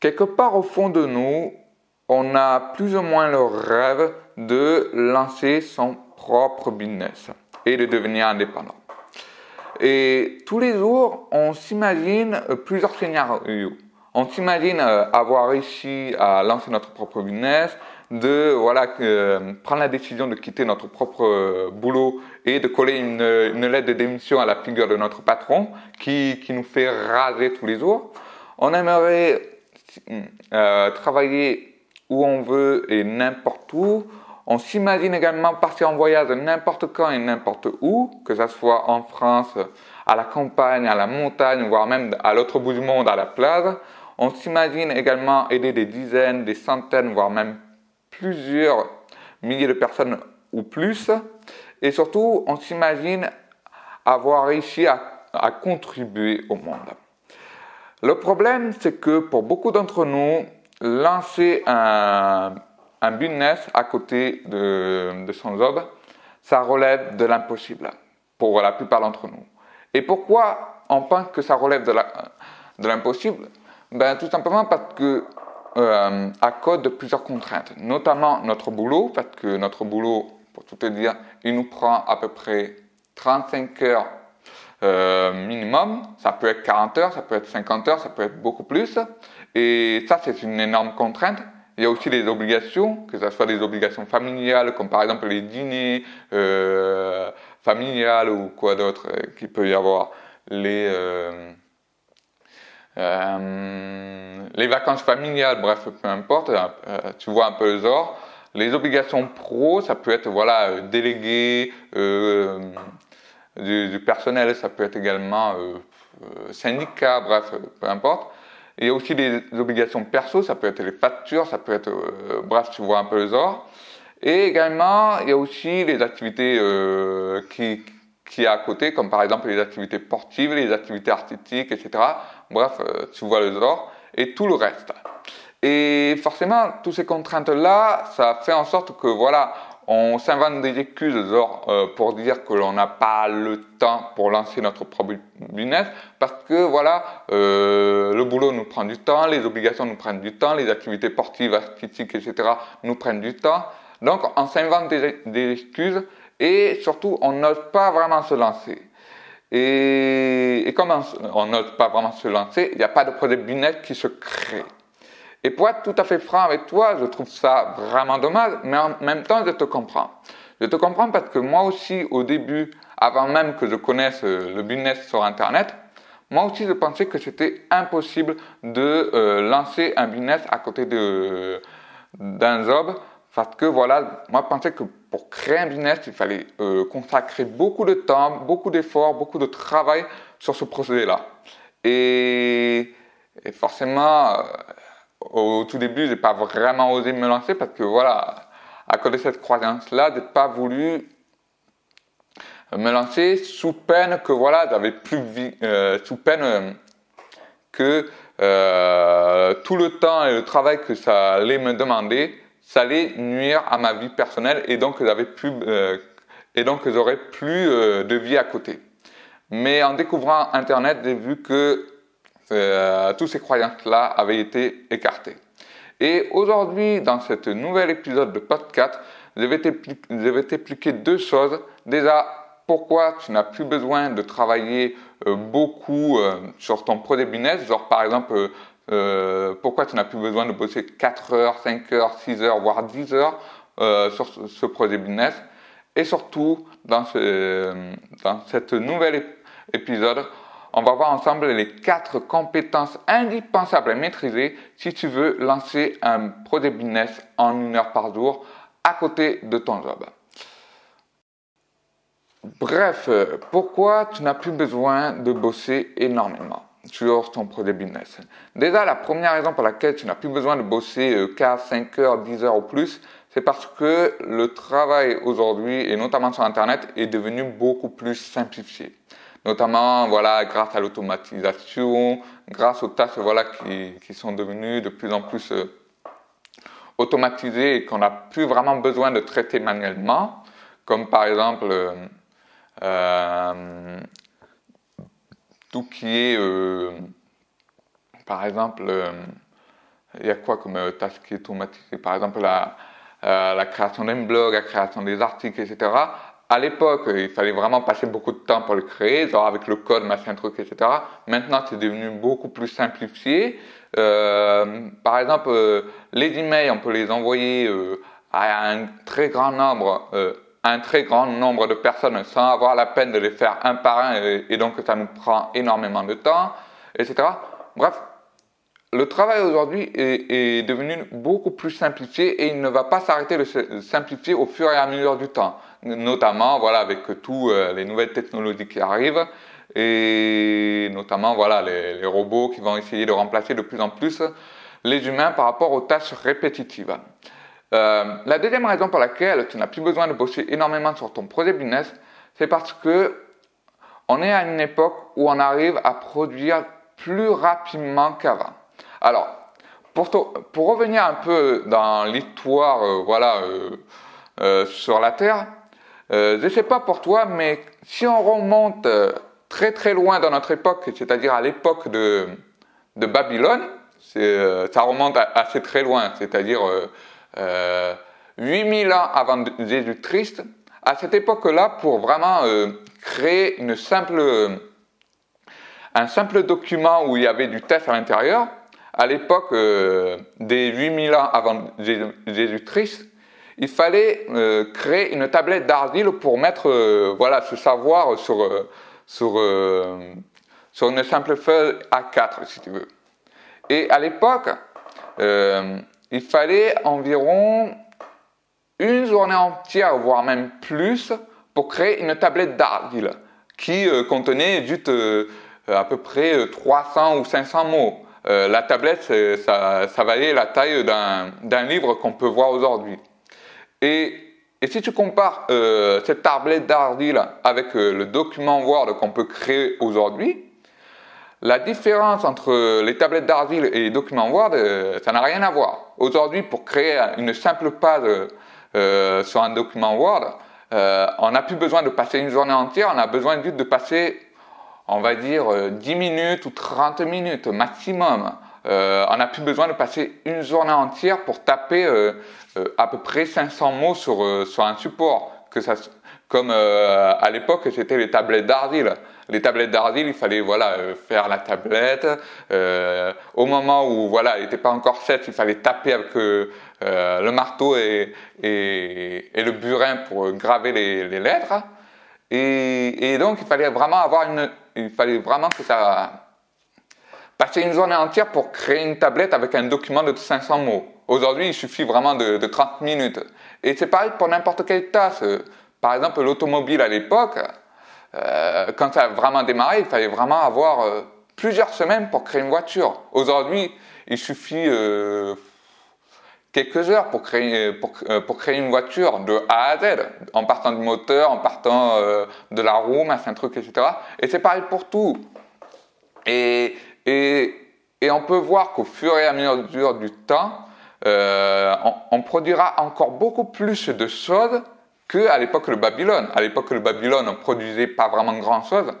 quelque part au fond de nous, on a plus ou moins le rêve de lancer son propre business et de devenir indépendant. Et tous les jours, on s'imagine plusieurs scénarios. On s'imagine euh, avoir réussi à lancer notre propre business, de voilà euh, prendre la décision de quitter notre propre euh, boulot et de coller une, une, lettre de démission à la figure de notre patron qui, qui nous fait raser tous les jours. On aimerait euh, travailler où on veut et n'importe où. On s'imagine également partir en voyage n'importe quand et n'importe où, que ce soit en France, à la campagne, à la montagne, voire même à l'autre bout du monde, à la plage. On s'imagine également aider des dizaines, des centaines, voire même plusieurs milliers de personnes ou plus. Et surtout, on s'imagine avoir réussi à, contribuer au monde. Le problème, c'est que pour beaucoup d'entre nous, lancer un, business à côté de, de son job, ça relève de l'impossible pour la plupart d'entre nous. Et pourquoi on pense que ça relève de l'impossible? Ben, Tout simplement parce que euh, à cause de plusieurs contraintes, notamment notre boulot, parce que notre boulot, pour tout te dire, il nous prend à peu près 35 heures euh, minimum. Ça peut être 40 heures, ça peut être 50 heures, ça peut être beaucoup plus. Et ça, c'est une énorme contrainte. Il y a aussi les obligations, que ce soit des obligations familiales, comme par exemple les dîners euh, familiales ou quoi d'autre euh, qu'il peut y avoir. Les, euh, euh, les vacances familiales, bref, peu importe, euh, tu vois un peu le genre. Les obligations pro, ça peut être voilà euh, délégué du, personnel, ça peut être également syndicat, bref, peu importe. Il y a aussi les obligations perso, ça peut être les factures, ça peut être, bref, tu vois un peu le genre. Et également, il y a aussi les activités qui, qui est à côté, comme par exemple les activités sportives, les activités artistiques, etc. Bref, euh, tu vois le genre, et tout le reste. Et forcément, toutes ces contraintes-là, ça fait en sorte que, voilà, on s'invente des excuses genre, euh, pour dire que l'on n'a pas le temps pour lancer notre propre business, parce que, voilà, euh, le boulot nous prend du temps, les obligations nous prennent du temps, les activités sportives, artistiques, etc. nous prennent du temps. Donc, on s'invente des, des excuses et surtout, on n'ose pas vraiment se lancer. Et, et comme on n'ose pas vraiment se lancer, il n'y a pas de projet business qui se crée. Et pour être tout à fait franc avec toi, je trouve ça vraiment dommage, mais en même temps, je te comprends. Je te comprends parce que moi aussi, au début, avant même que je connaisse euh, le business sur Internet, moi aussi, je pensais que c'était impossible de euh, lancer un business à côté de d'un job parce que voilà, moi je pensais que pour créer un business, il fallait euh, consacrer beaucoup de temps, beaucoup d'efforts, beaucoup de travail sur ce procédé-là. Et, et, forcément, au tout début, j'ai pas vraiment osé me lancer parce que voilà, à cause de cette croyance-là, j'ai pas voulu me lancer sous peine que voilà, j'avais plus euh, sous peine que euh, tout le temps et le travail que ça allait me demander ça allait nuire à ma vie personnelle et donc j'avais plus euh, et donc j'aurais plus euh, de vie à côté. Mais en découvrant Internet, j'ai vu que euh, toutes ces croyances-là avaient été écartées. Et aujourd'hui, dans ce nouvel épisode de podcast, je vais t'expliquer deux choses. Déjà, pourquoi tu n'as plus besoin de travailler euh, beaucoup euh, sur ton projet business, genre par exemple euh, pourquoi tu n'as plus besoin de bosser 4 heures, 5 heures, 6 heures, voire 10 heures sur ce, projet business? Et surtout, dans, ce, dans cette nouvel épisode, on va voir ensemble les 4 compétences indispensables à maîtriser si tu veux lancer un projet business en une heure par jour à côté de ton job. Bref, pourquoi tu n'as plus besoin de bosser énormément sur ton projet business? Déjà, la première raison pour laquelle tu n'as plus besoin de bosser 4, 5 heures, 10 heures ou plus, c'est parce que le travail aujourd'hui, et notamment sur Internet, est devenu beaucoup plus simplifié. Notamment, voilà, grâce à l'automatisation, grâce aux tâches, voilà, qui, qui sont devenues de plus en plus euh, automatisées et qu'on n'a plus vraiment besoin de traiter manuellement, comme par exemple euh, euh tout qui est, par exemple, il y a quoi comme tâche qui est automatisée? Par exemple, la, la création d'un blog, la création des articles, etc. À l'époque, il fallait vraiment passer beaucoup de temps pour le créer, genre avec le code, machin truc, etc. Maintenant, c'est devenu beaucoup plus simplifié. Euh, par exemple, euh, les emails, on peut les envoyer euh, à un très grand nombre, euh, un très grand nombre de personnes sans avoir la peine de les faire un par un, et, donc ça nous prend énormément de temps, etc. Bref, le travail aujourd'hui est, est, devenu beaucoup plus simplifié et il ne va pas s'arrêter de se simplifier au fur et à mesure du temps, notamment voilà avec tous euh, les nouvelles technologies qui arrivent et notamment voilà les, les, robots qui vont essayer de remplacer de plus en plus les humains par rapport aux tâches répétitives. Euh, la deuxième raison pour laquelle tu n'as plus besoin de bosser énormément sur ton projet business, c'est parce que on est à une époque où on arrive à produire plus rapidement qu'avant. Alors, pour, pour, revenir un peu dans l'histoire, euh, voilà, euh, euh, sur la Terre, euh, je ne sais pas pour toi, mais si on remonte euh, très très loin dans notre époque, c'est-à-dire à, l'époque de, de, Babylone, ça remonte assez très loin, c'est-à-dire 8000 ans avant Jésus-Christ. À cette époque-là, pour vraiment créer une simple, un simple document où il y avait du test à l'intérieur, à l'époque euh, des 8000 ans avant Jésus-Christ, il fallait euh, créer une tablette d'argile pour mettre euh, voilà, ce savoir sur, euh, sur, sur une simple feuille A4, si tu veux. Et à l'époque, il fallait environ une journée entière, voire même plus, pour créer une tablette d'argile qui contenait juste à peu près 300 ou 500 mots. La tablette, ça, ça, valait la taille d'un livre qu'on peut voir aujourd'hui. Et, et, si tu compares euh, cette tablette d'argile avec euh, le document Word qu'on peut créer aujourd'hui, la différence entre les tablettes d'argile et les documents Word, euh, ça n'a rien à voir. Aujourd'hui, pour créer une simple page euh, sur un document Word, on n'a plus besoin de passer une journée entière, on a besoin juste de passer on va dire 10 euh, minutes ou 30 minutes maximum. Euh, on n'a plus besoin de passer une journée entière pour taper euh, euh à peu près 500 mots sur, un support. Que ça, comme à l'époque, c'était les tablettes d'argile. Les tablettes d'argile, il fallait voilà faire la tablette. au moment où voilà, elle n'était pas encore faite, il fallait taper avec le marteau et, le burin pour graver les, les lettres. Et, et, donc, il fallait vraiment avoir une, il fallait vraiment que ça passer une journée entière pour créer une tablette avec un document de 500 mots. Aujourd'hui, il suffit vraiment de, de 30 minutes. Et c'est pareil pour n'importe quelle tâche. Par exemple, l'automobile à l'époque, euh, quand ça a vraiment démarré, il fallait vraiment avoir euh, plusieurs semaines pour créer une voiture. Aujourd'hui, il suffit euh, quelques heures pour créer, pour, pour, créer une voiture de A à Z, en partant du moteur, en partant de la roue, machin truc, etc. Et c'est pareil pour tout. Et, et, on peut voir qu'au fur et à mesure du temps, euh, on, produira encore beaucoup plus de choses qu'à l'époque de Babylone. À l'époque de Babylone, on produisait pas vraiment grand chose,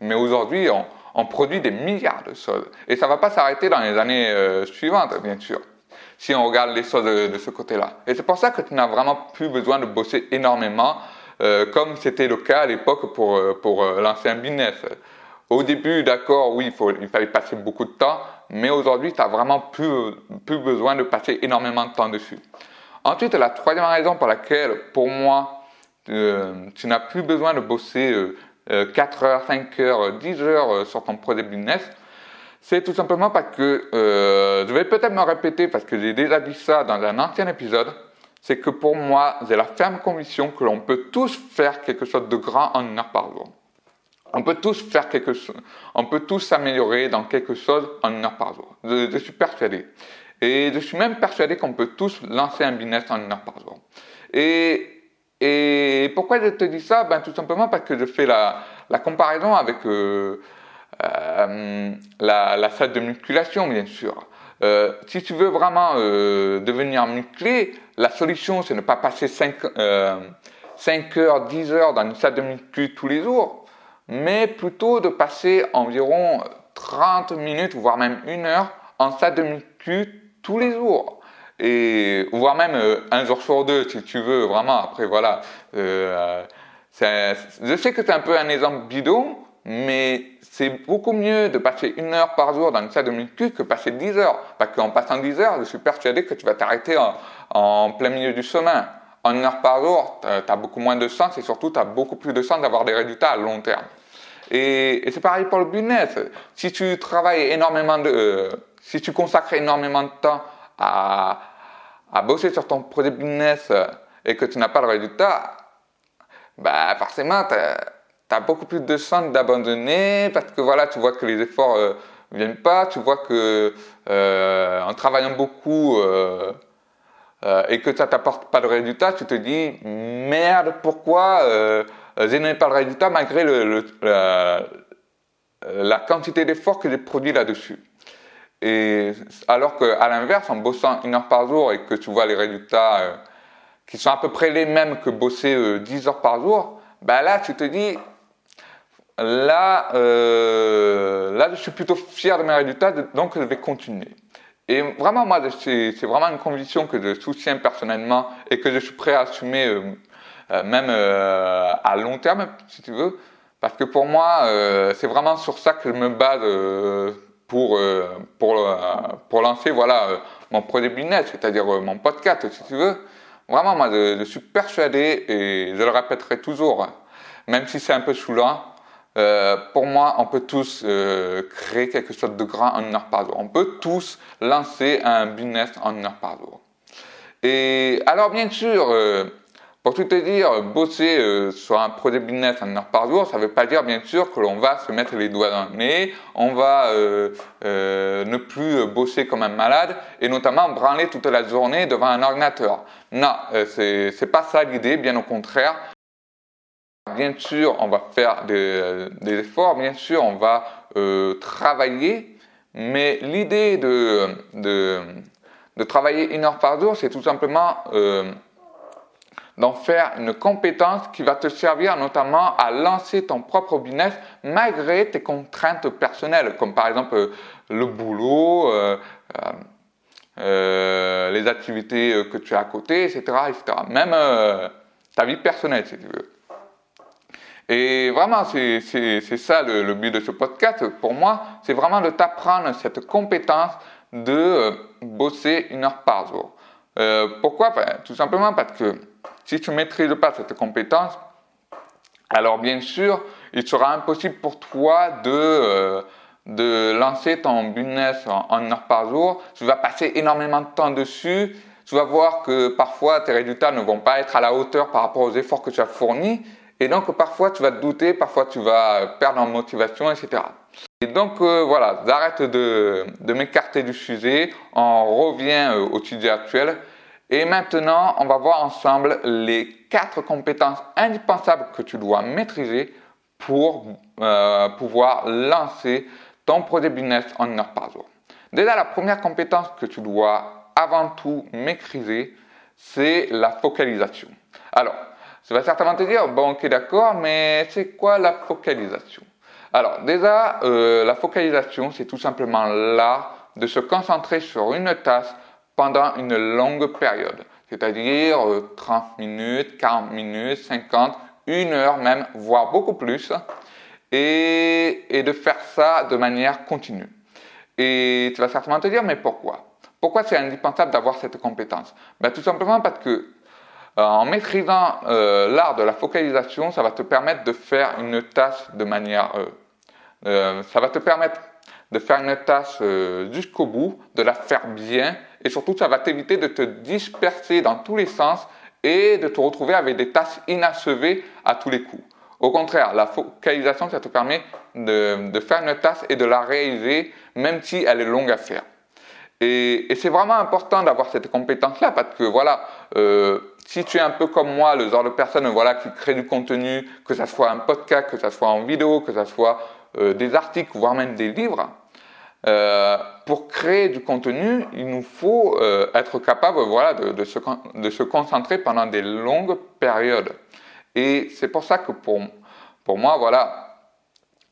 mais aujourd'hui, on, produit des milliards de choses. Et ça va pas s'arrêter dans les années euh, suivantes, bien sûr si on regarde les choses de, ce côté-là. Et c'est pour ça que tu n'as vraiment plus besoin de bosser énormément, euh, comme c'était le cas à l'époque pour, pour lancer un business. Au début, d'accord, oui, il, fallait passer beaucoup de temps, mais aujourd'hui, tu n'as vraiment plus, besoin de passer énormément de temps dessus. Ensuite, la troisième raison pour laquelle, pour moi, euh, tu n'as plus besoin de bosser euh, 4 heures, 5 heures, 10 heures sur ton projet business, c'est tout simplement parce que, euh, je vais peut-être me répéter parce que j'ai déjà dit ça dans un ancien épisode, c'est que pour moi, j'ai la ferme conviction que l'on peut tous faire quelque chose de grand en une heure par jour. On peut tous faire quelque chose, on peut tous s'améliorer dans quelque chose en une heure par jour. Je, je suis persuadé. Et je suis même persuadé qu'on peut tous lancer un business en une heure par jour. Et, et pourquoi je te dis ça? Ben tout simplement parce que je fais la, la comparaison avec euh, euh, la, la, salle de musculation, bien sûr. Euh, si tu veux vraiment euh, devenir musclé, la solution, c'est ne pas passer 5, 5 heures, 10 heures dans une salle de muscu tous les jours, mais plutôt de passer environ 30 minutes, voire même une heure en salle de muscu tous les jours. Et, voire même euh, un jour sur deux, si tu veux, vraiment. Après, voilà. Euh, je sais que c'est un peu un exemple bidon, mais c'est beaucoup mieux de passer une heure par jour dans une salle de muscu que passer 10 heures. Parce qu'en passant 10 heures, je suis persuadé que tu vas t'arrêter en, plein milieu du chemin. En une heure par jour, tu as beaucoup moins de sens et surtout, tu as beaucoup plus de sens d'avoir des résultats à long terme. Et, c'est pareil pour le business. Si tu travailles énormément de, euh, si tu consacres énormément de temps à, à bosser sur ton projet business et que tu n'as pas le résultat, bah forcément, tu as, beaucoup plus de chances d'abandonner parce que voilà, tu vois que les efforts ne euh, viennent pas, tu vois que euh, en travaillant beaucoup euh, et que ça t'apporte pas de résultat, tu te dis merde, pourquoi je n'ai pas le résultat malgré le, la, la quantité d'efforts que j'ai produit là-dessus. Et alors qu'à l'inverse, en bossant une heure par jour et que tu vois les résultats euh, qui sont à peu près les mêmes que bosser 10 euh, heures par jour, ben là tu te dis, là, euh, là je suis plutôt fier de mes résultats, donc je vais continuer. Et vraiment, moi, c'est vraiment une conviction que je soutiens personnellement et que je suis prêt à assumer même à long terme, si tu veux. Parce que pour moi, c'est vraiment sur ça que je me base pour, euh, pour, euh, pour lancer voilà, euh, mon projet business, c'est-à-dire mon podcast, si tu veux. Vraiment, moi, je, suis persuadé, et je le répéterai toujours, même si c'est un peu saoulant, pour moi, on peut tous créer quelque chose de grand en une heure par jour. On peut tous lancer un business en une heure par jour. Et alors, bien sûr, pour tout te dire, bosser euh, sur un projet business en heure par jour, ça ne veut pas dire bien sûr que l'on va se mettre les doigts dans le nez, on va euh, euh, ne plus bosser comme un malade et notamment branler toute la journée devant un ordinateur. Non, c'est pas ça l'idée, bien au contraire. Bien sûr, on va faire des, des efforts, bien sûr, on va travailler, mais l'idée de, de, de, travailler une heure par jour, c'est tout simplement d'en faire une compétence qui va te servir notamment à lancer ton propre business malgré tes contraintes personnelles, comme par exemple euh, le boulot, euh, euh, les activités que tu as à côté, etc. etc. Même ta vie personnelle, si tu veux. Et vraiment, c'est ça le, but de ce podcast. Pour moi, c'est vraiment de t'apprendre cette compétence de bosser une heure par jour. pourquoi? Ben, Tout simplement parce que si tu ne maîtrises pas cette compétence, alors bien sûr, il sera impossible pour toi de, euh, de lancer ton business en, une heure par jour. Tu vas passer énormément de temps dessus. Tu vas voir que parfois tes résultats ne vont pas être à la hauteur par rapport aux efforts que tu as fournis. Et donc parfois tu vas te douter, parfois tu vas perdre en motivation, etc. Et donc euh, voilà, j'arrête de, m'écarter du sujet. On revient euh, au sujet actuel. Et maintenant, on va voir ensemble les quatre compétences indispensables que tu dois maîtriser pour euh, pouvoir lancer ton projet business en une heure par jour. Déjà, la première compétence que tu dois avant tout maîtriser, c'est la focalisation. Alors, ça va certainement te dire, bon, ok, d'accord, mais c'est quoi la focalisation? Alors, déjà, euh, la focalisation, c'est tout simplement l'art de se concentrer sur une tâche pendant une longue période, c'est-à-dire 30 euh, minutes, 40 minutes, 50, une heure même, voire beaucoup plus, et, et de faire ça de manière continue. Et tu vas certainement te dire, mais pourquoi? Pourquoi c'est indispensable d'avoir cette compétence? Ben, Tout simplement parce que en maîtrisant euh, l'art de la focalisation, ça va te permettre de faire une tâche de manière... ça va te permettre de faire une tâche jusqu'au bout, de la faire bien et surtout ça va t'éviter de te disperser dans tous les sens et de te retrouver avec des tâches inachevées à tous les coups. Au contraire, la focalisation, ça te permet de, faire une tâche et de la réaliser même si elle est longue à faire. Et, c'est vraiment important d'avoir cette compétence-là parce que voilà, euh, si tu es un peu comme moi, le genre de personne voilà, qui crée du contenu, que ce soit un podcast, que ce soit en vidéo, que ce soit euh, des articles, voire même des livres, euh, pour créer du contenu, il nous faut euh, être capable voilà, de, se, de, se, concentrer pendant des longues périodes. Et c'est pour ça que pour, pour moi, voilà,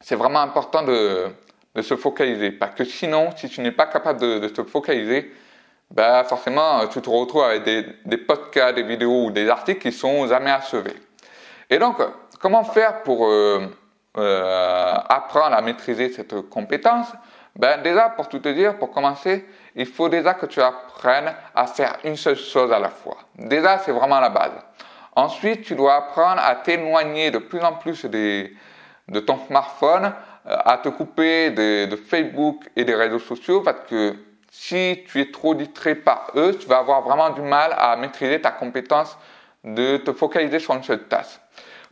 c'est vraiment important de, de, se focaliser. Parce que sinon, si tu n'es pas capable de, de te focaliser, ben forcément, tu te retrouves avec des, des, podcasts, des vidéos ou des articles qui sont jamais achevés. Et donc, comment faire pour euh, euh, apprendre à maîtriser cette compétence? Ben déjà, pour tout te dire, pour commencer, il faut déjà que tu apprennes à faire une seule chose à la fois. Déjà, c'est vraiment la base. Ensuite, tu dois apprendre à t'éloigner de plus en plus des, de ton smartphone, euh, à te couper de, de, Facebook et des réseaux sociaux parce que si tu es trop distrait par eux, tu vas avoir vraiment du mal à maîtriser ta compétence de te focaliser sur une seule tâche.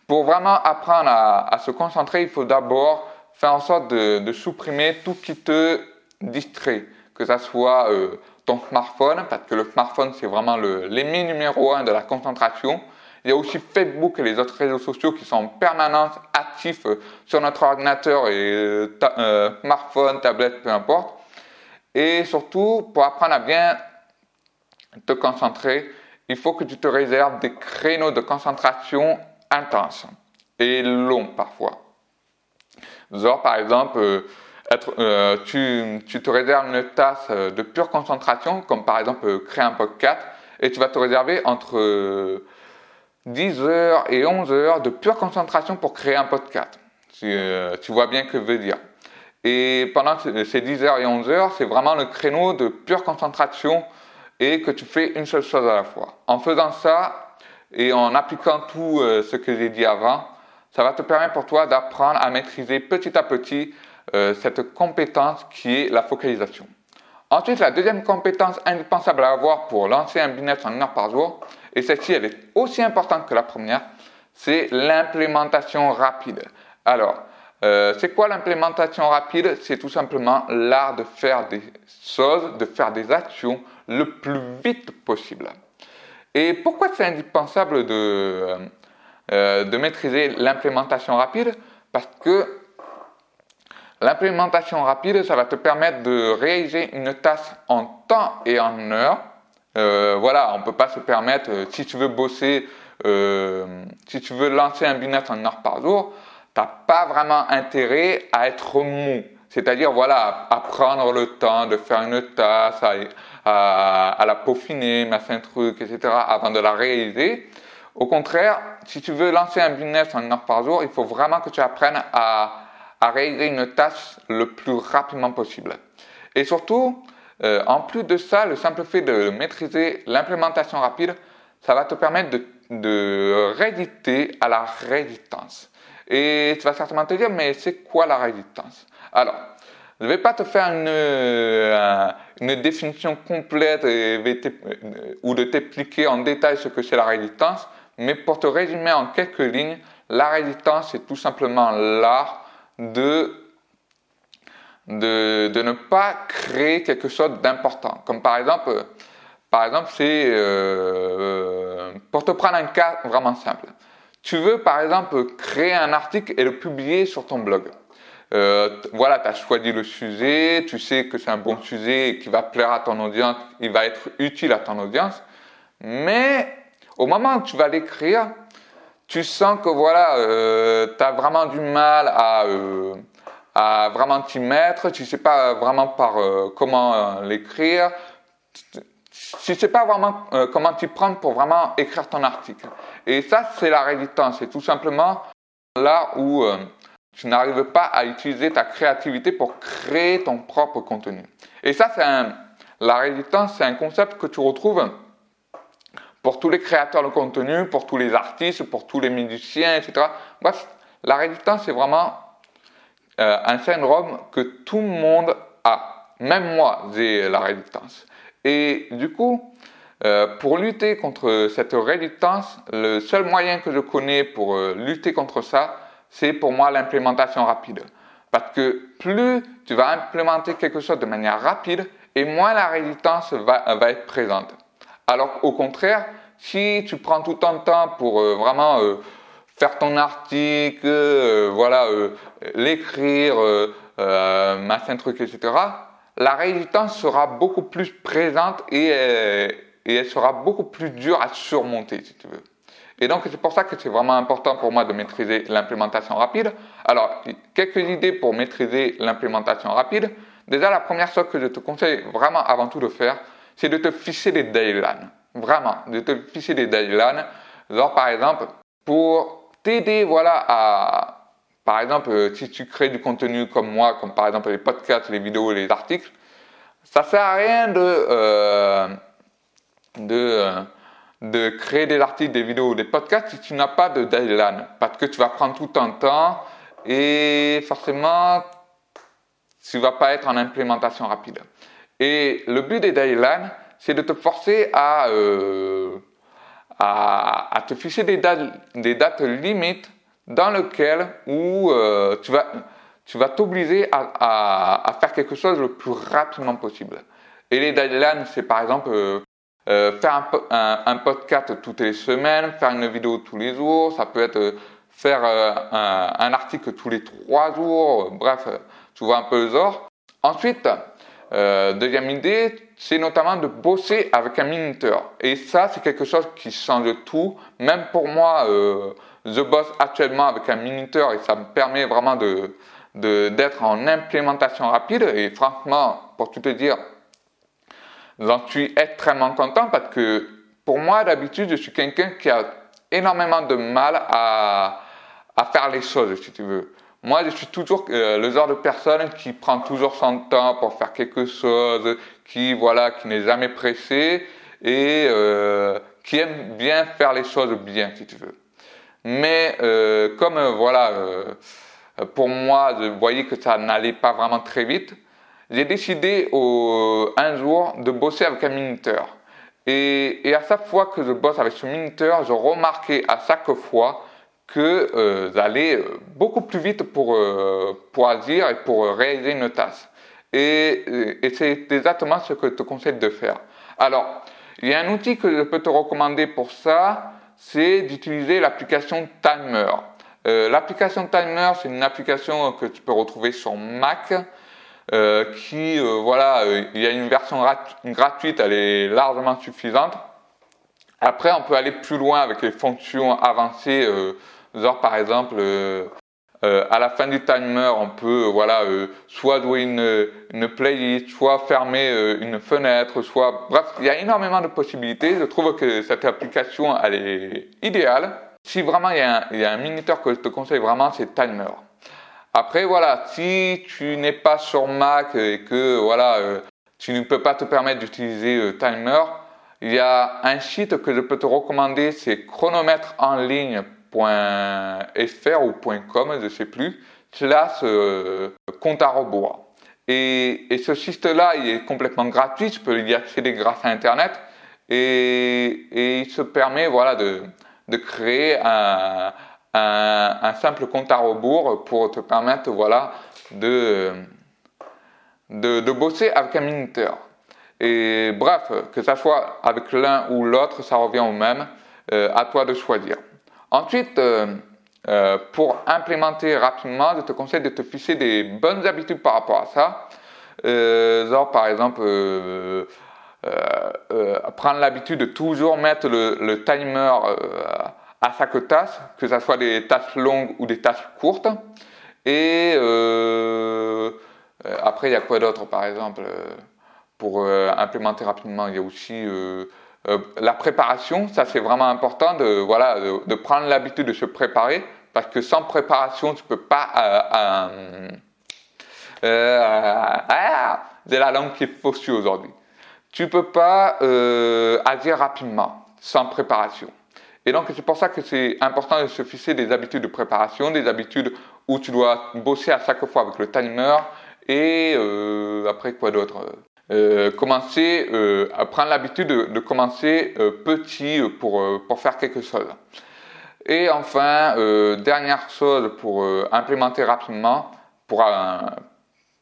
Pour vraiment apprendre à, à se concentrer, il faut d'abord faire en sorte de, de, supprimer tout qui te distrait, que ce soit euh, ton smartphone, parce que le smartphone c'est vraiment l'ennemi numéro un de la concentration. Il y a aussi Facebook et les autres réseaux sociaux qui sont en permanence actifs euh, sur notre ordinateur et euh, euh, smartphone, tablette, peu importe. Et surtout, pour apprendre à bien te concentrer, il faut que tu te réserves des créneaux de concentration intenses et longs parfois. Genre, par exemple, être, euh, tu, te réserves une tasse de pure concentration, comme par exemple créer un podcast, et tu vas te réserver entre 10 heures et 11 heures de pure concentration pour créer un podcast. Tu, euh, tu vois bien que je veux dire. Et pendant ces 10 heures et 11 heures, c'est vraiment le créneau de pure concentration et que tu fais une seule chose à la fois. En faisant ça et en appliquant tout euh, ce que j'ai dit avant, ça va te permettre pour toi d'apprendre à maîtriser petit à petit euh, cette compétence qui est la focalisation. Ensuite, la deuxième compétence indispensable à avoir pour lancer un business en une heure par jour, et celle-ci elle est aussi importante que la première, c'est l'implémentation rapide. Alors, euh, c'est quoi l'implémentation rapide? C'est tout simplement l'art de faire des choses, de faire des actions le plus vite possible. Et pourquoi c'est indispensable de, euh, de maîtriser l'implémentation rapide? Parce que l'implémentation rapide, ça va te permettre de réaliser une tâche en temps et en heure. Euh, voilà, on peut pas se permettre, euh, si tu veux bosser, euh, si tu veux lancer un business en heure par jour, t'as pas vraiment intérêt à être mou. C'est-à-dire, voilà, à prendre le temps de faire une tâche, à, la peaufiner, machin truc, etc., avant de la réaliser. Au contraire, si tu veux lancer un business en une heure par jour, il faut vraiment que tu apprennes à, à réaliser une tâche le plus rapidement possible. Et surtout, euh, en plus de ça, le simple fait de maîtriser l'implémentation rapide, ça va te permettre de, de réditer à la résistance. Et tu vas certainement te dire, mais c'est quoi la résistance Alors, je ne vais pas te faire une, euh, une définition complète et, ou de t'expliquer en détail ce que c'est la résistance, mais pour te résumer en quelques lignes, la résistance, c'est tout simplement l'art de de, de, ne pas créer quelque chose d'important. Comme par exemple, par exemple, c'est euh, pour te prendre un cas vraiment simple. Tu veux par exemple créer un article et le publier sur ton blog. Euh, voilà, tu as choisi le sujet, tu sais que c'est un bon sujet qui va plaire à ton audience, il va être utile à ton audience, mais au moment où tu vas l'écrire, tu sens que voilà, euh, tu as vraiment du mal à, euh, à vraiment t'y mettre, tu sais pas vraiment par euh, comment l'écrire, tu sais pas vraiment comment t'y prendre pour vraiment écrire ton article. Et ça, c'est la résistance. C'est tout simplement là où tu n'arrives pas à utiliser ta créativité pour créer ton propre contenu. Et ça, c'est un, la résistance, c'est un concept que tu retrouves pour tous les créateurs de contenu, pour tous les artistes, pour tous les musiciens, etc. Bref, la résistance, c'est vraiment euh, un syndrome que tout le monde a. Même moi, j'ai la résistance. Et du coup, euh, pour lutter contre cette résistance, le seul moyen que je connais pour euh, lutter contre ça, c'est pour moi l'implémentation rapide. Parce que plus tu vas implémenter quelque chose de manière rapide, et moins la résistance va, va être présente. Alors au contraire, si tu prends tout ton temps pour vraiment faire ton article, euh, voilà, euh, l'écrire, euh, machin truc, etc., la résistance sera beaucoup plus présente et, et elle sera beaucoup plus dure à surmonter, si tu veux. Et donc, c'est pour ça que c'est vraiment important pour moi de maîtriser l'implémentation rapide. Alors, quelques idées pour maîtriser l'implémentation rapide. Déjà, la première chose que je te conseille vraiment avant tout de faire, c'est de te fixer des deadlines. Vraiment, de te fixer des deadlines. Genre, par exemple, pour t'aider, voilà, à, par exemple, euh, si tu crées du contenu comme moi, comme par exemple les podcasts, les vidéos, les articles, ça sert à rien de, euh, de, euh, de créer des articles, des vidéos, des podcasts si tu n'as pas de deadline. Parce que tu vas prendre tout ton temps et forcément, tu ne vas pas être en implémentation rapide. Et le but des deadlines, c'est de te forcer à, à, te fixer des dates, des dates limites dans lequel où euh, tu vas tu vas t'obliger à, à, faire quelque chose le plus rapidement possible. Et les deadlines, c'est par exemple euh, euh, faire un, podcast toutes les semaines, faire une vidéo tous les jours, ça peut être faire un, un, article tous les trois jours, bref, tu vois un peu le genre. Ensuite, deuxième idée, c'est notamment de bosser avec un minuteur. Et ça, c'est quelque chose qui change tout. Même pour moi, je bosse actuellement avec un minuteur et ça me permet vraiment de, d'être en implémentation rapide. Et franchement, pour tout te dire, j'en suis extrêmement content parce que pour moi, d'habitude, je suis quelqu'un qui a énormément de mal à, à faire les choses, si tu veux. Moi, je suis toujours euh, le genre de personne qui prend toujours son temps pour faire quelque chose, qui voilà, qui n'est jamais pressé et euh, qui aime bien faire les choses bien, si tu veux. Mais euh, comme voilà, euh, pour moi, je voyais que ça n'allait pas vraiment très vite, j'ai décidé un jour de bosser avec un minuteur. Et, à chaque fois que je bosse avec ce minuteur, je remarquais à chaque fois que j'allais beaucoup plus vite pour, pour agir et pour réaliser une tâche. Et, et c'est exactement ce que je te conseille de faire. Alors, il y a un outil que je peux te recommander pour ça c'est d'utiliser l'application Timer. Euh, l'application Timer, c'est une application que tu peux retrouver sur Mac. Euh, qui, euh, voilà, il y a une version gratuite, elle est largement suffisante. Après, on peut aller plus loin avec les fonctions avancées, genre par exemple euh, à la fin du timer, on peut voilà euh, soit jouer une, une playlist, soit fermer euh, une fenêtre, soit bref, il y a énormément de possibilités. Je trouve que cette application elle est idéale. Si vraiment il y a un, il y a un minuteur que je te conseille vraiment, c'est Timer. Après voilà, si tu n'es pas sur Mac et que voilà tu ne peux pas te permettre d'utiliser Timer, il y a un site que je peux te recommander, c'est chronomètre en ligne .fr ou .com, je ne sais plus, slash euh, compte à rebours. Et, ce site-là, il est complètement gratuit, tu peux y accéder grâce à Internet, et, et il se permet voilà, de, de créer un, un, simple compte à rebours pour te permettre voilà, de, de, bosser avec un minuteur. Et bref, que ça soit avec l'un ou l'autre, ça revient au même, euh, à toi de choisir. Ensuite, euh, euh, pour implémenter rapidement, je te conseille de te fixer des bonnes habitudes par rapport à ça. Genre, par exemple, prendre l'habitude de toujours mettre le, timer à chaque tâche, que ce soit des tâches longues ou des tâches courtes. Et après, il y a quoi d'autre, par exemple pour implémenter rapidement, il y a aussi euh, la préparation, ça c'est vraiment important de, voilà, de, prendre l'habitude de se préparer parce que sans préparation, tu peux pas. Euh, euh, ah, j'ai la langue qui est faussue aujourd'hui. Tu peux pas agir rapidement sans préparation. Et donc c'est pour ça que c'est important de se fixer des habitudes de préparation, des habitudes où tu dois bosser à chaque fois avec le timer et après quoi d'autre euh, commencer euh, prendre l'habitude de, commencer euh, petit pour, pour faire quelque chose. Et enfin, dernière chose pour implémenter rapidement, pour,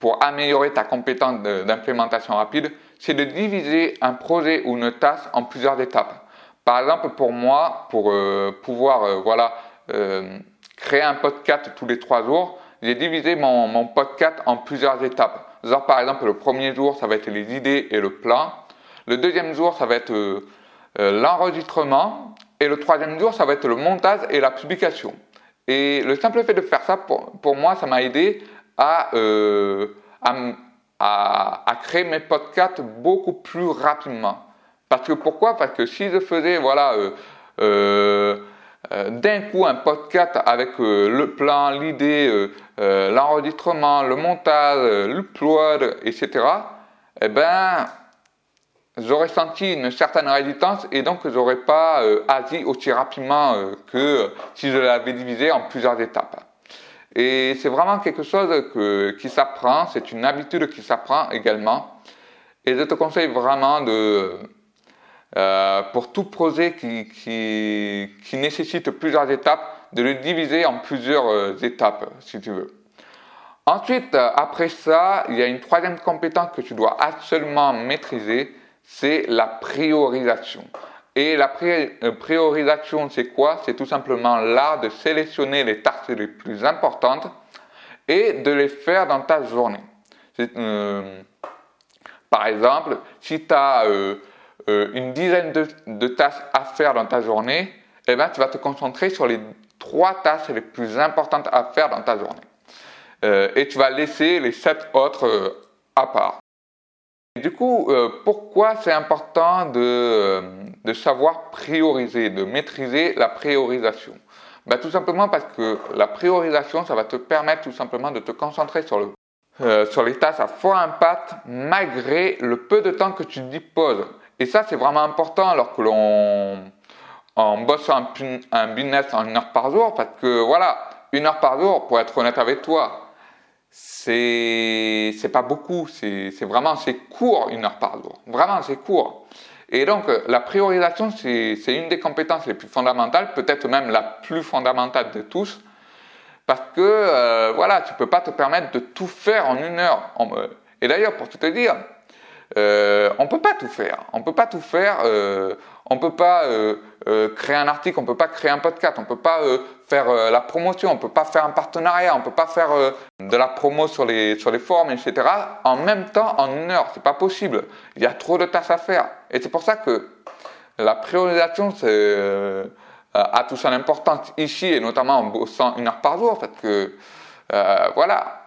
pour améliorer ta compétence d'implémentation rapide, c'est de diviser un projet ou une tâche en plusieurs étapes. Par exemple, pour moi, pour pouvoir voilà, créer un podcast tous les trois jours, j'ai divisé mon, mon podcast en plusieurs étapes par exemple, le premier jour, ça va être les idées et le plan. Le deuxième jour, ça va être euh, euh, l'enregistrement. Et le troisième jour, ça va être le montage et la publication. Et le simple fait de faire ça, pour, moi, ça m'a aidé à, euh, à, créer mes podcasts beaucoup plus rapidement. Parce que pourquoi? Parce que si je faisais voilà euh, euh, euh, d'un coup un podcast avec le plan, l'idée, l'enregistrement, le montage, l'upload, etc. Eh ben j'aurais senti une certaine résistance et donc j'aurais pas agi aussi rapidement que si je l'avais divisé en plusieurs étapes. Et c'est vraiment quelque chose qui s'apprend, c'est une habitude qui s'apprend également. Et je te conseille vraiment de, euh, pour tout projet qui, qui, nécessite plusieurs étapes, de le diviser en plusieurs euh, étapes, si tu veux. Ensuite, euh, après ça, il y a une troisième compétence que tu dois absolument maîtriser, c'est la priorisation. Et la priorisation, c'est quoi? C'est tout simplement l'art de sélectionner les tâches les plus importantes et de les faire dans ta journée. Par exemple, si tu as euh, une dizaine de, tâches à faire dans ta journée, eh ben, tu vas te concentrer sur les trois tâches les plus importantes à faire dans ta journée. et tu vas laisser les sept autres à part. Du coup, euh, pourquoi c'est important euh, de, savoir prioriser, de maîtriser la priorisation? Ben, Tout simplement parce que la priorisation, ça va te permettre tout simplement de te concentrer euh, sur les tâches à fort impact malgré le peu de temps que tu disposes. Et ça, c'est vraiment important alors que l'on on bosse un, business en une heure par jour parce que voilà, une heure par jour, pour être honnête avec toi, c'est c'est pas beaucoup, c'est vraiment c'est court une heure par jour, vraiment c'est court. Et donc la priorisation c'est une des compétences les plus fondamentales, peut-être même la plus fondamentale de tous, parce que euh, voilà tu peux pas te permettre de tout faire en une heure. Et d'ailleurs pour te dire, euh, on peut pas tout faire. On peut pas tout faire. Euh, on peut pas euh, créer un article, on peut pas créer un podcast, on peut pas faire la promotion, on peut pas faire un partenariat, on peut pas faire de la promo sur les sur les forums, etc. En même temps, en une heure, c'est pas possible. Il y a trop de tâches à faire. Et c'est pour ça que la priorisation, a tout son importance ici et notamment en bossant une heure par jour, que voilà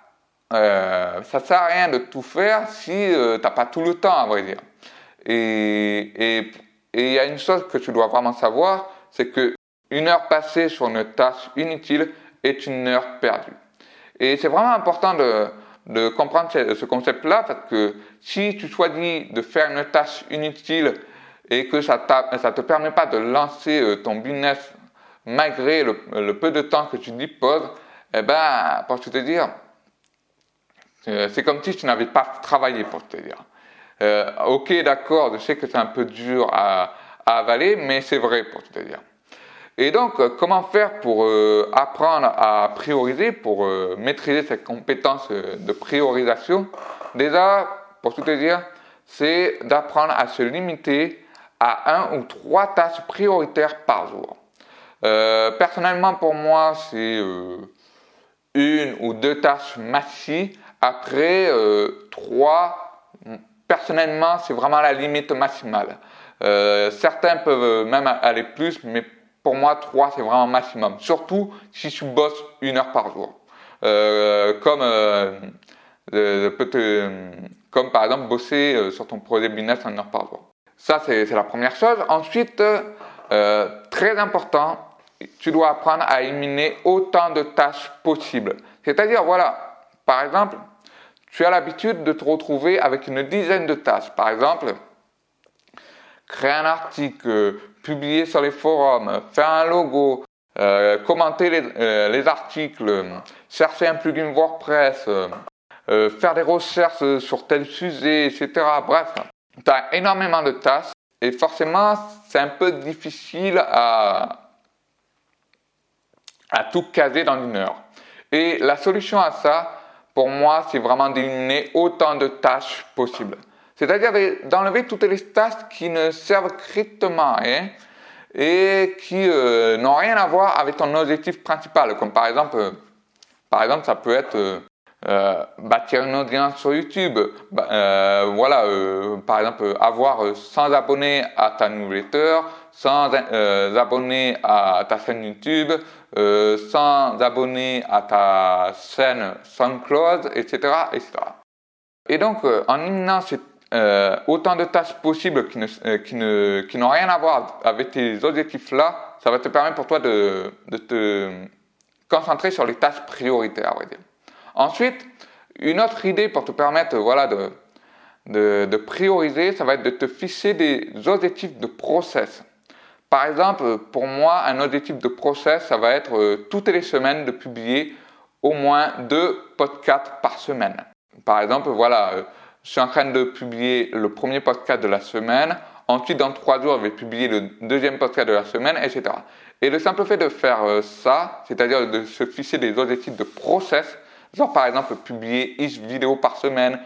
euh, ça sert à rien de tout faire si euh, tu n'as pas tout le temps, à vrai dire. Et il y a une chose que tu dois vraiment savoir, c'est que une heure passée sur une tâche inutile est une heure perdue. Et c'est vraiment important de, de comprendre ce, concept-là, parce que si tu choisis de faire une tâche inutile et que ça ne te permet pas de lancer euh, ton business malgré le, le, peu de temps que tu disposes, eh ben, pour te dire, c'est comme si tu n'avais pas travaillé pour te dire. Euh, ok, d'accord, je sais que c'est un peu dur à, avaler, mais c'est vrai pour te dire. Et donc, euh, comment faire pour apprendre à prioriser, pour maîtriser cette compétence de priorisation? Déjà, pour te dire, c'est d'apprendre à se limiter à un ou trois tâches prioritaires par jour. personnellement, pour moi, c'est une ou deux tâches massives après, euh, 3, personnellement, c'est vraiment la limite maximale. Euh, certains peuvent même aller plus, mais pour moi, 3, c'est vraiment maximum. Surtout si tu bosses une heure par jour. Euh, comme, euh, comme par exemple bosser sur ton projet business une heure par jour. Ça, c'est la première chose. Ensuite, très important, tu dois apprendre à éliminer autant de tâches possibles. C'est-à-dire, voilà, par exemple, tu as l'habitude de te retrouver avec une dizaine de tâches. Par exemple, créer un article, publier sur les forums, faire un logo, euh, commenter les, euh, articles, chercher un plugin WordPress, euh, faire des recherches sur tel sujet, etc. Bref, tu as énormément de tâches et forcément, c'est un peu difficile à, à tout caser dans une heure. Et la solution à ça, pour moi, c'est vraiment d'éliminer autant de tâches possibles. C'est-à-dire d'enlever toutes les tâches qui ne servent strictement rien et qui euh, n'ont rien à voir avec ton objectif principal. Comme par exemple, euh, par exemple, ça peut être euh, bâtir une audience sur YouTube. Bah, voilà, par exemple, avoir 100 abonnés à ta newsletter, 100 abonnés à ta chaîne YouTube, euh, sans abonner à ta chaîne SoundCloud, etc., etc. Et donc, en éliminant autant de tâches possibles qui, ne, qui, n'ont rien à voir avec tes objectifs-là, ça va te permettre pour toi de, de te concentrer sur les tâches prioritaires, à vrai dire. Ensuite, une autre idée pour te permettre voilà, de, de, de, prioriser, ça va être de te fixer des objectifs de process. Par exemple, pour moi, un objectif de process, ça va être euh, toutes les semaines de publier au moins deux podcasts par semaine. Par exemple, voilà, euh, je suis en train de publier le premier podcast de la semaine. Ensuite, dans trois jours, je vais publier le deuxième podcast de la semaine, etc. Et le simple fait de faire euh, ça, c'est-à-dire de se fixer des objectifs de process, genre par exemple publier X vidéos par semaine,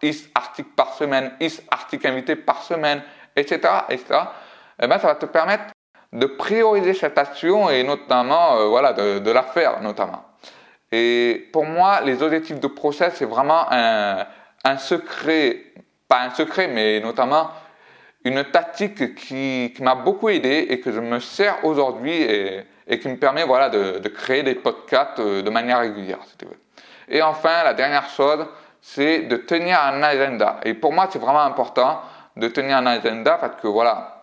X articles par semaine, X articles invités par semaine, etc., etc., eh ben, ça va te permettre de prioriser cette action et notamment euh, voilà, de, de, la faire notamment. Et pour moi, les objectifs de process, c'est vraiment un, un secret, pas un secret, mais notamment une tactique qui, qui m'a beaucoup aidé et que je me sers aujourd'hui et, et, qui me permet voilà, de, de, créer des podcasts euh, de manière régulière. Si tu veux. Et enfin, la dernière chose, c'est de tenir un agenda. Et pour moi, c'est vraiment important de tenir un agenda parce que voilà,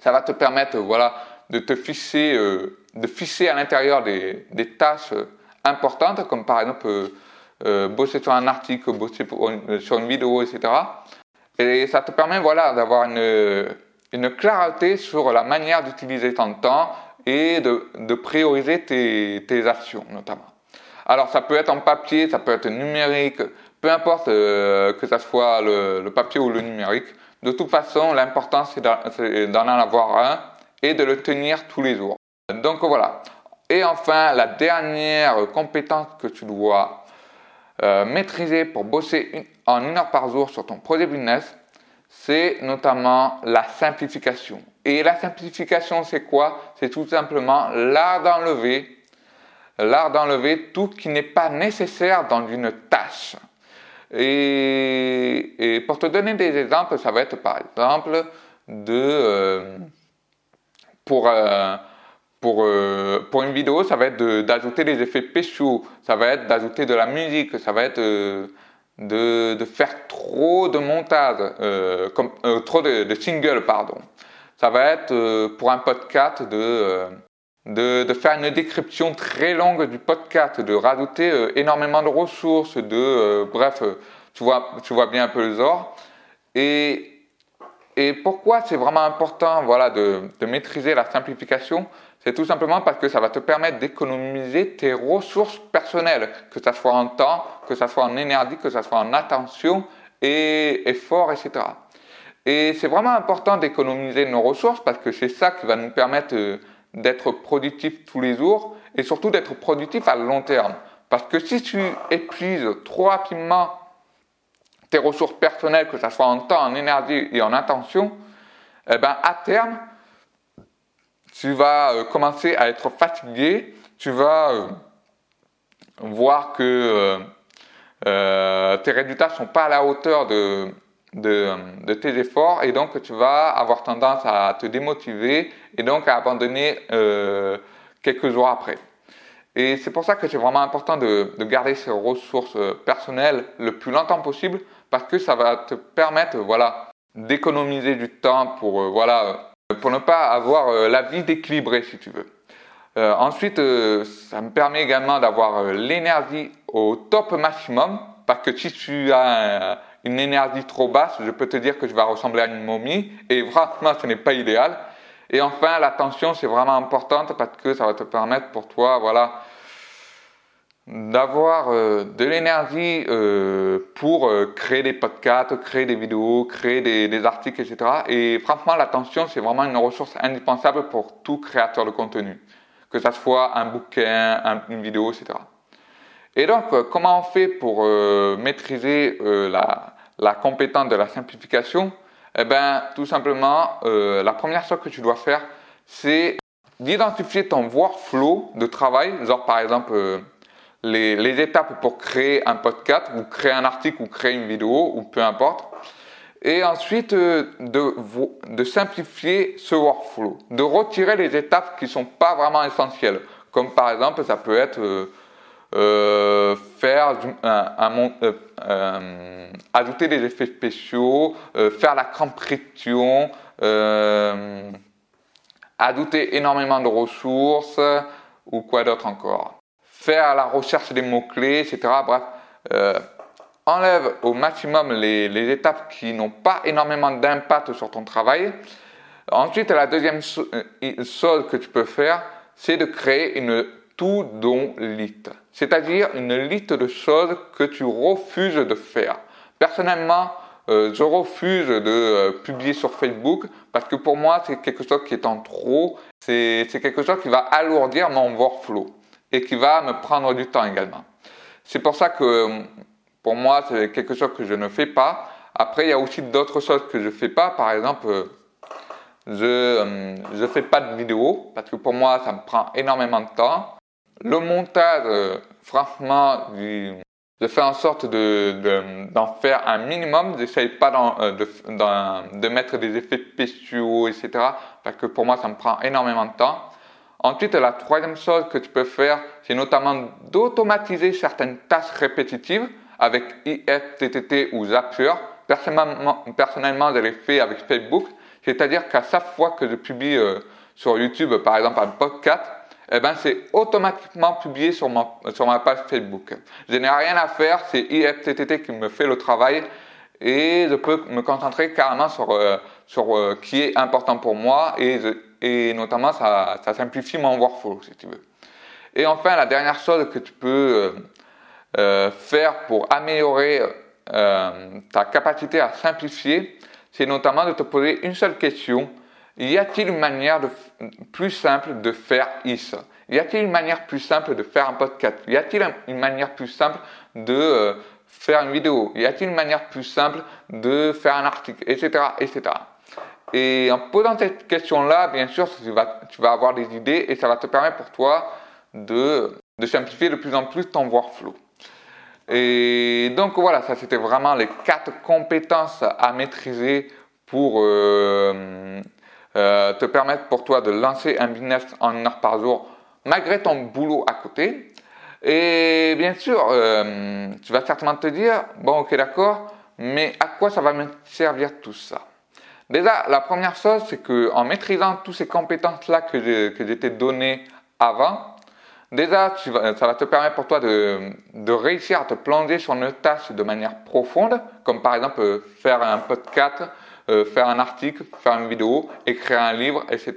ça va te permettre voilà, de te fixer, euh, de fixer à l'intérieur des, tâches importantes, comme par exemple euh, euh bosser sur un article, bosser sur une vidéo, etc. Et ça te permet voilà, d'avoir une, clarté sur la manière d'utiliser ton temps et de, prioriser tes, actions notamment. Alors ça peut être en papier, ça peut être numérique, peu importe euh, que ça soit le, papier ou le numérique. De toute façon, l'important c'est d'en avoir un et de le tenir tous les jours. Donc voilà. Et enfin, la dernière compétence que tu dois euh, maîtriser pour bosser en une heure par jour sur ton projet business, c'est notamment la simplification. Et la simplification, c'est quoi? C'est tout simplement l'art d'enlever, l'art d'enlever tout qui n'est pas nécessaire dans une tâche. Et, et, pour te donner des exemples, ça va être par exemple de euh, pour euh, pour, euh, pour une vidéo, ça va être d'ajouter des effets spéciaux, ça va être d'ajouter de la musique, ça va être euh, de, de, faire trop de montage, euh, comme, euh, trop de, de singles, pardon. Ça va être pour un podcast de, de, faire une description très longue du podcast, de rajouter énormément de ressources, de bref, tu vois, tu vois bien un peu le genre. Et, pourquoi c'est vraiment important voilà, de, maîtriser la simplification? C'est tout simplement parce que ça va te permettre d'économiser tes ressources personnelles, que ça soit en temps, que ça soit en énergie, que ça soit en attention et effort, etc. Et c'est vraiment important d'économiser nos ressources parce que c'est ça qui va nous permettre euh, d'être productif tous les jours et surtout d'être productif à long terme. Parce que si tu épuises trop rapidement tes ressources personnelles, que ce soit en temps, en énergie et en attention, eh ben à terme, tu vas euh, commencer à être fatigué, tu vas euh, voir que euh, tes résultats ne sont pas à la hauteur de, de, de, tes efforts et donc tu vas avoir tendance à te démotiver et donc à abandonner quelques jours après. Et c'est pour ça que c'est vraiment important de, de, garder ces ressources personnelles le plus longtemps possible parce que ça va te permettre voilà, d'économiser du temps pour voilà, pour ne pas avoir euh, la vie déquilibrée, si tu veux. Euh, ensuite, euh, ça me permet également d'avoir l'énergie au top maximum, parce que si tu as une énergie trop basse, je peux te dire que je vais ressembler à une momie, et franchement, ce n'est pas idéal. Et enfin, l'attention, c'est vraiment importante parce que ça va te permettre pour toi, voilà, d'avoir euh, de l'énergie euh, pour euh, créer des podcasts, créer des vidéos, créer des, articles, etc. Et franchement, l'attention, c'est vraiment une ressource indispensable pour tout créateur de contenu, que ça soit un bouquin, un, une vidéo, etc. Et donc, comment on fait pour maîtriser la, la, compétence de la simplification? Eh bien, tout simplement, la première chose que tu dois faire, c'est d'identifier ton workflow de travail, genre par exemple les, étapes pour créer un podcast ou créer un article ou créer une vidéo ou peu importe. Et ensuite, euh, de, de simplifier ce workflow, de retirer les étapes qui sont pas vraiment essentielles. Comme par exemple, ça peut être euh, faire ajouter des effets spéciaux, faire la compression, ajouter énormément de ressources ou quoi d'autre encore. Faire la recherche des mots-clés, etc. Bref, enlève au maximum les, étapes qui n'ont pas énormément d'impact sur ton travail. Ensuite, la deuxième euh, chose que tu peux faire, c'est de créer une to-do list, c'est-à-dire une liste de choses que tu refuses de faire. Personnellement, euh, je refuse de euh, publier sur Facebook parce que pour moi, c'est quelque chose qui est en trop. C'est quelque chose qui va alourdir mon workflow et qui va me prendre du temps également. C'est pour ça que pour moi, c'est quelque chose que je ne fais pas. Après, il y a aussi d'autres choses que je ne fais pas. Par exemple, euh, je ne fais pas de vidéo parce que pour moi, ça me prend énormément de temps. Le montage, euh, franchement, je fais en sorte d'en de, faire un minimum. Je n'essaye pas euh, de, de, mettre des effets spéciaux, etc. Parce que pour moi, ça me prend énormément de temps. Ensuite, la troisième chose que tu peux faire, c'est notamment d'automatiser certaines tâches répétitives avec IFTTT ou Zapier. Personnellement, personnellement, je l'ai fait avec Facebook. C'est-à-dire qu'à chaque fois que je publie euh, sur YouTube, par exemple, un podcast, eh ben, c'est automatiquement publié sur ma, sur ma page Facebook. Je n'ai rien à faire, c'est IFTTT qui me fait le travail et je peux me concentrer carrément sur, euh, sur euh, qui est important pour moi et, et notamment ça, ça, simplifie mon workflow si tu veux. Et enfin, la dernière chose que tu peux euh, faire pour améliorer ta capacité à simplifier, c'est notamment de te poser une seule question. Y a-t-il une manière plus simple de faire IS? Y a-t-il une manière plus simple de faire un podcast? Y a-t-il une manière plus simple de euh, faire une vidéo? Y a-t-il une manière plus simple de faire un article? Etc. etc. Et en posant cette question-là, bien sûr, tu vas, avoir des idées et ça va te permettre pour toi de, de simplifier de plus en plus ton workflow. Et donc voilà, ça c'était vraiment les quatre compétences à maîtriser pour euh, euh, te permettre pour toi de lancer un business en une heure par jour malgré ton boulot à côté. Et bien sûr, euh, tu vas certainement te dire, bon ok d'accord, mais à quoi ça va me servir tout ça? Déjà, la première chose, c'est que en maîtrisant toutes ces compétences-là que j'ai été données avant, Déjà, ça va te permettre pour toi de, réussir à te plonger sur une tâche de manière profonde, comme par exemple euh, faire un podcast, euh, faire un article, faire une vidéo, écrire un livre, etc.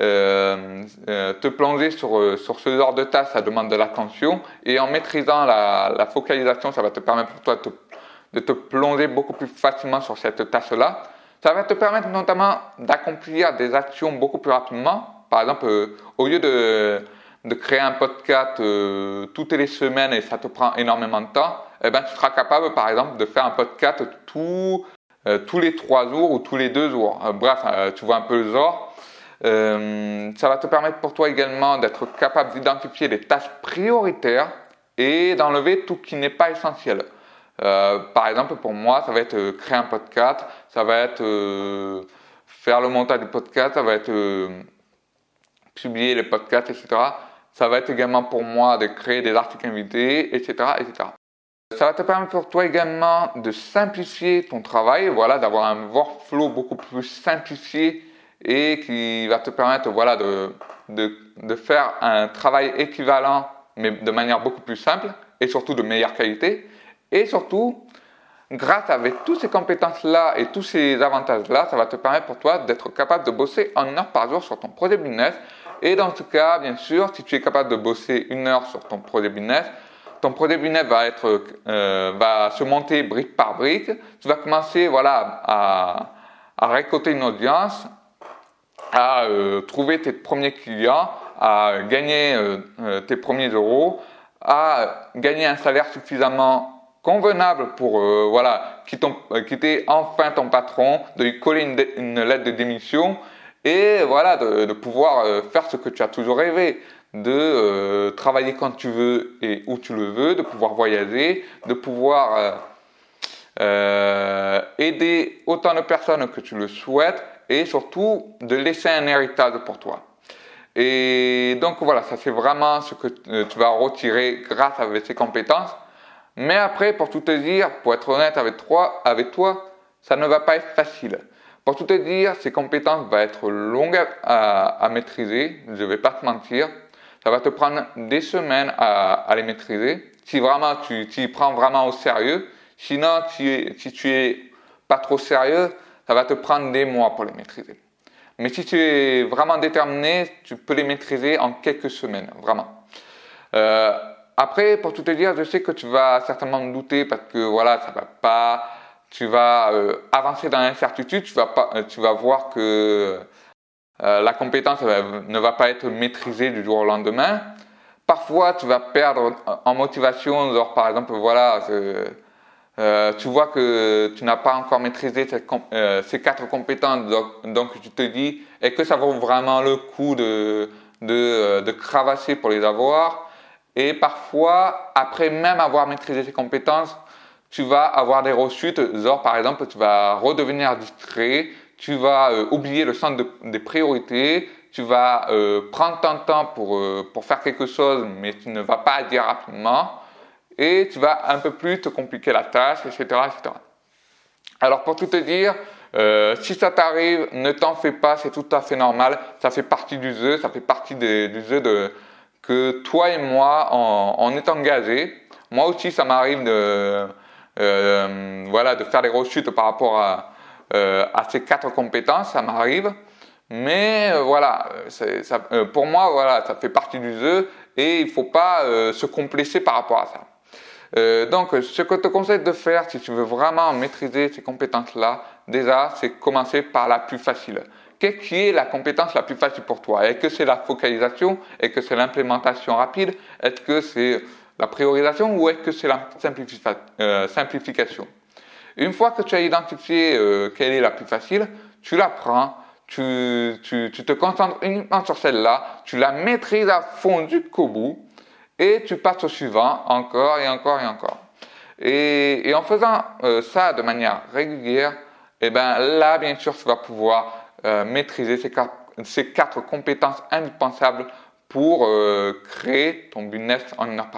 Euh, te plonger sur, sur ce genre de tâches, ça demande de l'attention. Et en maîtrisant la, focalisation, ça va te permettre toi de te plonger beaucoup plus facilement sur cette tâche-là. Ça va te permettre notamment d'accomplir des actions beaucoup plus rapidement. Par exemple, au lieu de de créer un podcast euh, toutes les semaines et ça te prend énormément de temps, eh ben, tu seras capable, par exemple, de faire un podcast tout, euh, tous les trois jours ou tous les deux jours. Euh, bref, tu vois un peu le genre. ça va te permettre pour toi également d'être capable d'identifier les tâches prioritaires et d'enlever tout qui n'est pas essentiel. par exemple, pour moi, ça va être créer un podcast, ça va être faire le montage du podcast, ça va être publier les podcasts, etc. Ça va être également pour moi de créer des articles invités, etc., etc. Ça va te permettre pour toi également de simplifier ton travail, voilà, d'avoir un workflow beaucoup plus simplifié et qui va te permettre, voilà, de, de, de faire un travail équivalent, mais de manière beaucoup plus simple et surtout de meilleure qualité. Et surtout, grâce avec toutes ces compétences-là et tous ces avantages-là, ça va te permettre pour toi d'être capable de bosser en heure par jour sur ton projet business et dans ce cas, bien sûr, si tu es capable de bosser une heure sur ton projet business, ton projet business euh, va se monter brique par brique. Tu vas commencer, voilà, à, récolter une audience, à euh, trouver tes premiers clients, à gagner euh, tes premiers euros, à gagner un salaire suffisamment convenable pour voilà quitter enfin ton patron, de lui coller une, lettre de démission et voilà, de, pouvoir faire ce que tu as toujours rêvé, de euh, travailler quand tu veux et où tu le veux, de pouvoir voyager, de pouvoir euh, aider autant de personnes que tu le souhaites et surtout de laisser un héritage pour toi. Et donc voilà, ça c'est vraiment ce que tu vas retirer grâce à ces compétences. Mais après, pour tout te dire, pour être honnête avec toi, avec toi ça ne va pas être facile. Pour tout te dire, ces compétences vont être longues à, maîtriser, je ne vais pas te mentir. Ça va te prendre des semaines à, les maîtriser. Si vraiment tu y prends vraiment au sérieux, sinon si tu es pas trop sérieux, ça va te prendre des mois pour les maîtriser. Mais si tu es vraiment déterminé, tu peux les maîtriser en quelques semaines, vraiment. Euh, après, pour tout te dire, je sais que tu vas certainement me douter parce que voilà, ça va pas tu vas euh, avancer dans l'incertitude, tu vas pas, euh, tu vas voir que euh, la compétence ne va pas être maîtrisée du jour au lendemain. Parfois, tu vas perdre en motivation, genre par exemple, voilà, tu vois que tu n'as pas encore maîtrisé ces quatre compétences, donc, tu te dis, est-ce que ça vaut vraiment le coup de, de, de pour les avoir? Et parfois, après même avoir maîtrisé ces compétences, tu vas avoir des rechutes, genre par exemple, tu vas redevenir distrait, tu vas euh, oublier le centre des priorités, tu vas euh, prendre ton temps pour, euh, pour faire quelque chose, mais tu ne vas pas agir rapidement, et tu vas un peu plus te compliquer la tâche, etc. etc. Alors pour tout te dire, si ça t'arrive, ne t'en fais pas, c'est tout à fait normal, ça fait partie du jeu, ça fait partie du jeu de, que toi et moi, on, on est engagés. Moi aussi, ça m'arrive de euh, voilà, de faire des rechutes par rapport à, euh, à ces quatre compétences, ça m'arrive. Mais euh, voilà, ça, pour moi, voilà, ça fait partie du jeu et il ne faut pas se complexer par rapport à ça. donc, ce que je te conseille de faire, si tu veux vraiment maîtriser ces compétences-là, déjà, c'est commencer par la plus facile. Qu'est-ce qui est la compétence la plus facile pour toi? Est-ce que c'est la focalisation? Est-ce que c'est l'implémentation rapide? Est-ce que c'est la priorisation ou est-ce que c'est la euh, simplification? Une fois que tu as identifié euh, quelle est la plus facile, tu la prends, tu, tu, tu te concentres uniquement sur celle-là, tu la maîtrises à fond du bout et tu passes au suivant encore et encore et encore. Et, en faisant euh, ça de manière régulière, eh ben là, bien sûr, tu vas pouvoir maîtriser ces quatre, ces quatre compétences indispensables pour créer ton business en une heure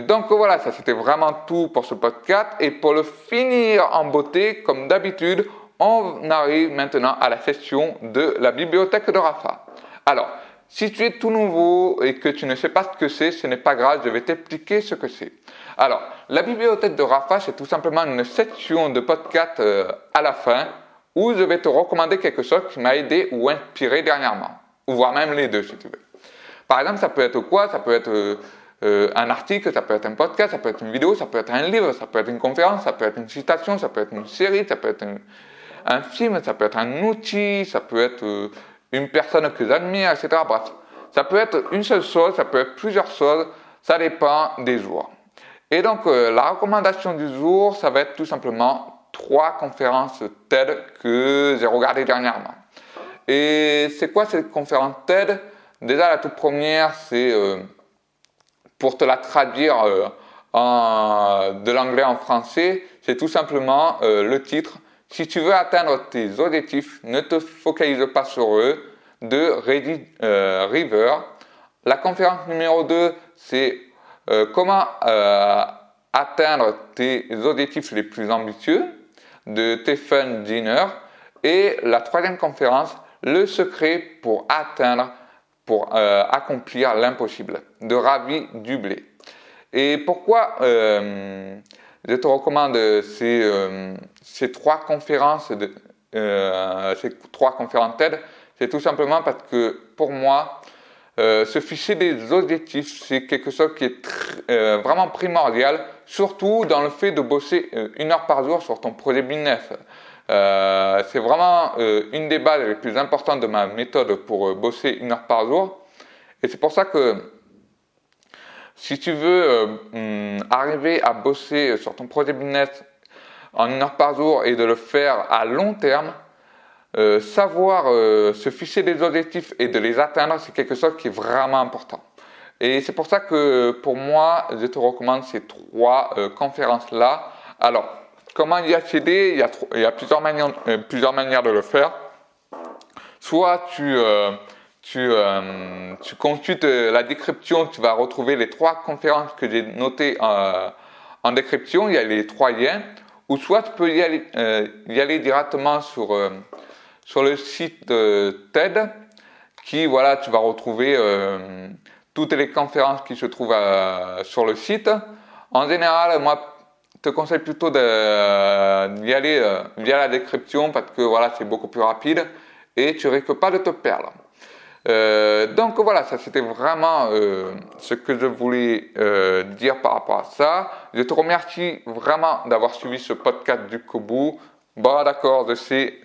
donc voilà, ça c'était vraiment tout pour ce podcast. Et pour le finir en beauté, comme d'habitude, on arrive maintenant à la session de la bibliothèque de Rafa. Alors, si tu es tout nouveau et que tu ne sais pas ce que c'est, ce n'est pas grave, je vais t'expliquer ce que c'est. Alors, la bibliothèque de Rafa, c'est tout simplement une section de podcast euh, à la fin où je vais te recommander quelque chose qui m'a aidé ou inspiré dernièrement. Ou voire même les deux, si tu veux. Par exemple, ça peut être quoi? Ça peut être euh, euh, un article, ça peut être un podcast, ça peut être une vidéo, ça peut être un livre, ça peut être une conférence, ça peut être une citation, ça peut être une série, ça peut être un, film, ça peut être un outil, ça peut être euh, une personne que j'admire, etc. Bref, ça peut être une seule chose, ça peut être plusieurs choses, ça dépend des jours. Et donc, euh, la recommandation du jour, ça va être tout simplement trois conférences TED que j'ai regardées dernièrement. Et c'est quoi cette conférence TED Déjà, la toute première, c'est pour te la traduire euh, de l'anglais en français, c'est tout simplement euh, le titre. Si tu veux atteindre tes objectifs, ne te focalise pas sur eux de Reddy euh, River. La conférence numéro 2, c'est comment atteindre tes objectifs les plus ambitieux de Stephen Dinner. Et la troisième conférence, le secret pour atteindre pour euh, accomplir l'impossible, de Ravi Dublé. Et pourquoi euh, je te recommande ces, euh, ces trois conférences, ces trois conférences TED C'est tout simplement parce que pour moi, se fixer des objectifs, c'est quelque chose qui est vraiment primordial, surtout dans le fait de bosser une heure par jour sur ton projet business. Euh, c'est vraiment euh, une des bases les plus importantes de ma méthode pour euh, bosser une heure par jour. Et c'est pour ça que si tu veux hum, arriver à bosser sur ton projet business en une heure par jour et de le faire à long terme, savoir se fixer des objectifs et de les atteindre, c'est quelque chose qui est vraiment important. Et c'est pour ça que pour moi, je te recommande ces trois conférences-là. Alors, Comment y accéder? Il y, a, euh, plusieurs manières de le faire. Soit tu, euh, tu, euh, tu consultes la description, tu vas retrouver les trois conférences que j'ai notées en, en description. Il y a les trois liens. Ou soit tu peux y aller, directement sur, sur le site TED, qui, voilà, tu vas retrouver toutes les conférences qui se trouvent sur le site. En général, moi, te conseille plutôt d'y aller euh, via la description parce que voilà, c'est beaucoup plus rapide et tu risques pas de te perdre. Euh, donc voilà, ça c'était vraiment euh, ce que je voulais dire par rapport à ça. Je te remercie vraiment d'avoir suivi ce podcast du Kobu. Bon d'accord, je sais,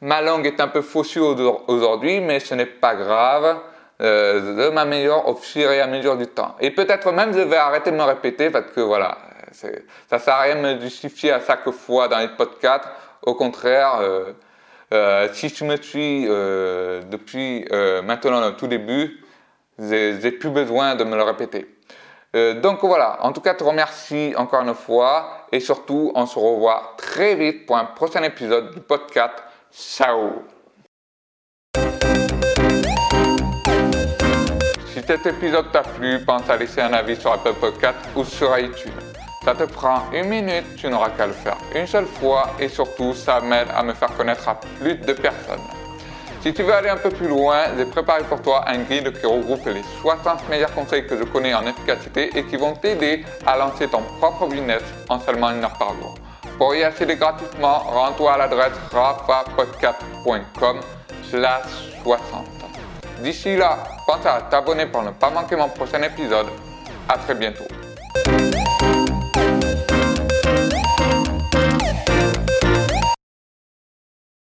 ma langue est un peu faussée aujourd'hui, mais ce n'est pas grave. je m'améliore au fur et à mesure du temps. Et peut-être même je vais arrêter de me répéter parce que voilà, ça sert à rien de me justifier à chaque fois dans les podcasts. Au contraire, euh, euh, si tu me suis euh, depuis maintenant le tout début, j'ai plus besoin de me le répéter. donc voilà, en tout cas, te remercie encore une fois et surtout, on se revoit très vite pour un prochain épisode du podcast. Ciao Si cet épisode t'a plu, pense à laisser un avis sur Apple Podcast ou sur iTunes. Ça te prend une minute, tu n'auras qu'à le faire une seule fois et surtout ça m'aide à me faire connaître à plus de personnes. Si tu veux aller un peu plus loin, j'ai préparé pour toi un guide qui regroupe les 60 meilleurs conseils que je connais en efficacité et qui vont t'aider à lancer ton propre business en seulement une heure par jour. Pour y accéder gratuitement, rends-toi à l'adresse rafapodcast.com slash 60. D'ici là, pense à t'abonner pour ne pas manquer mon prochain épisode. À très bientôt.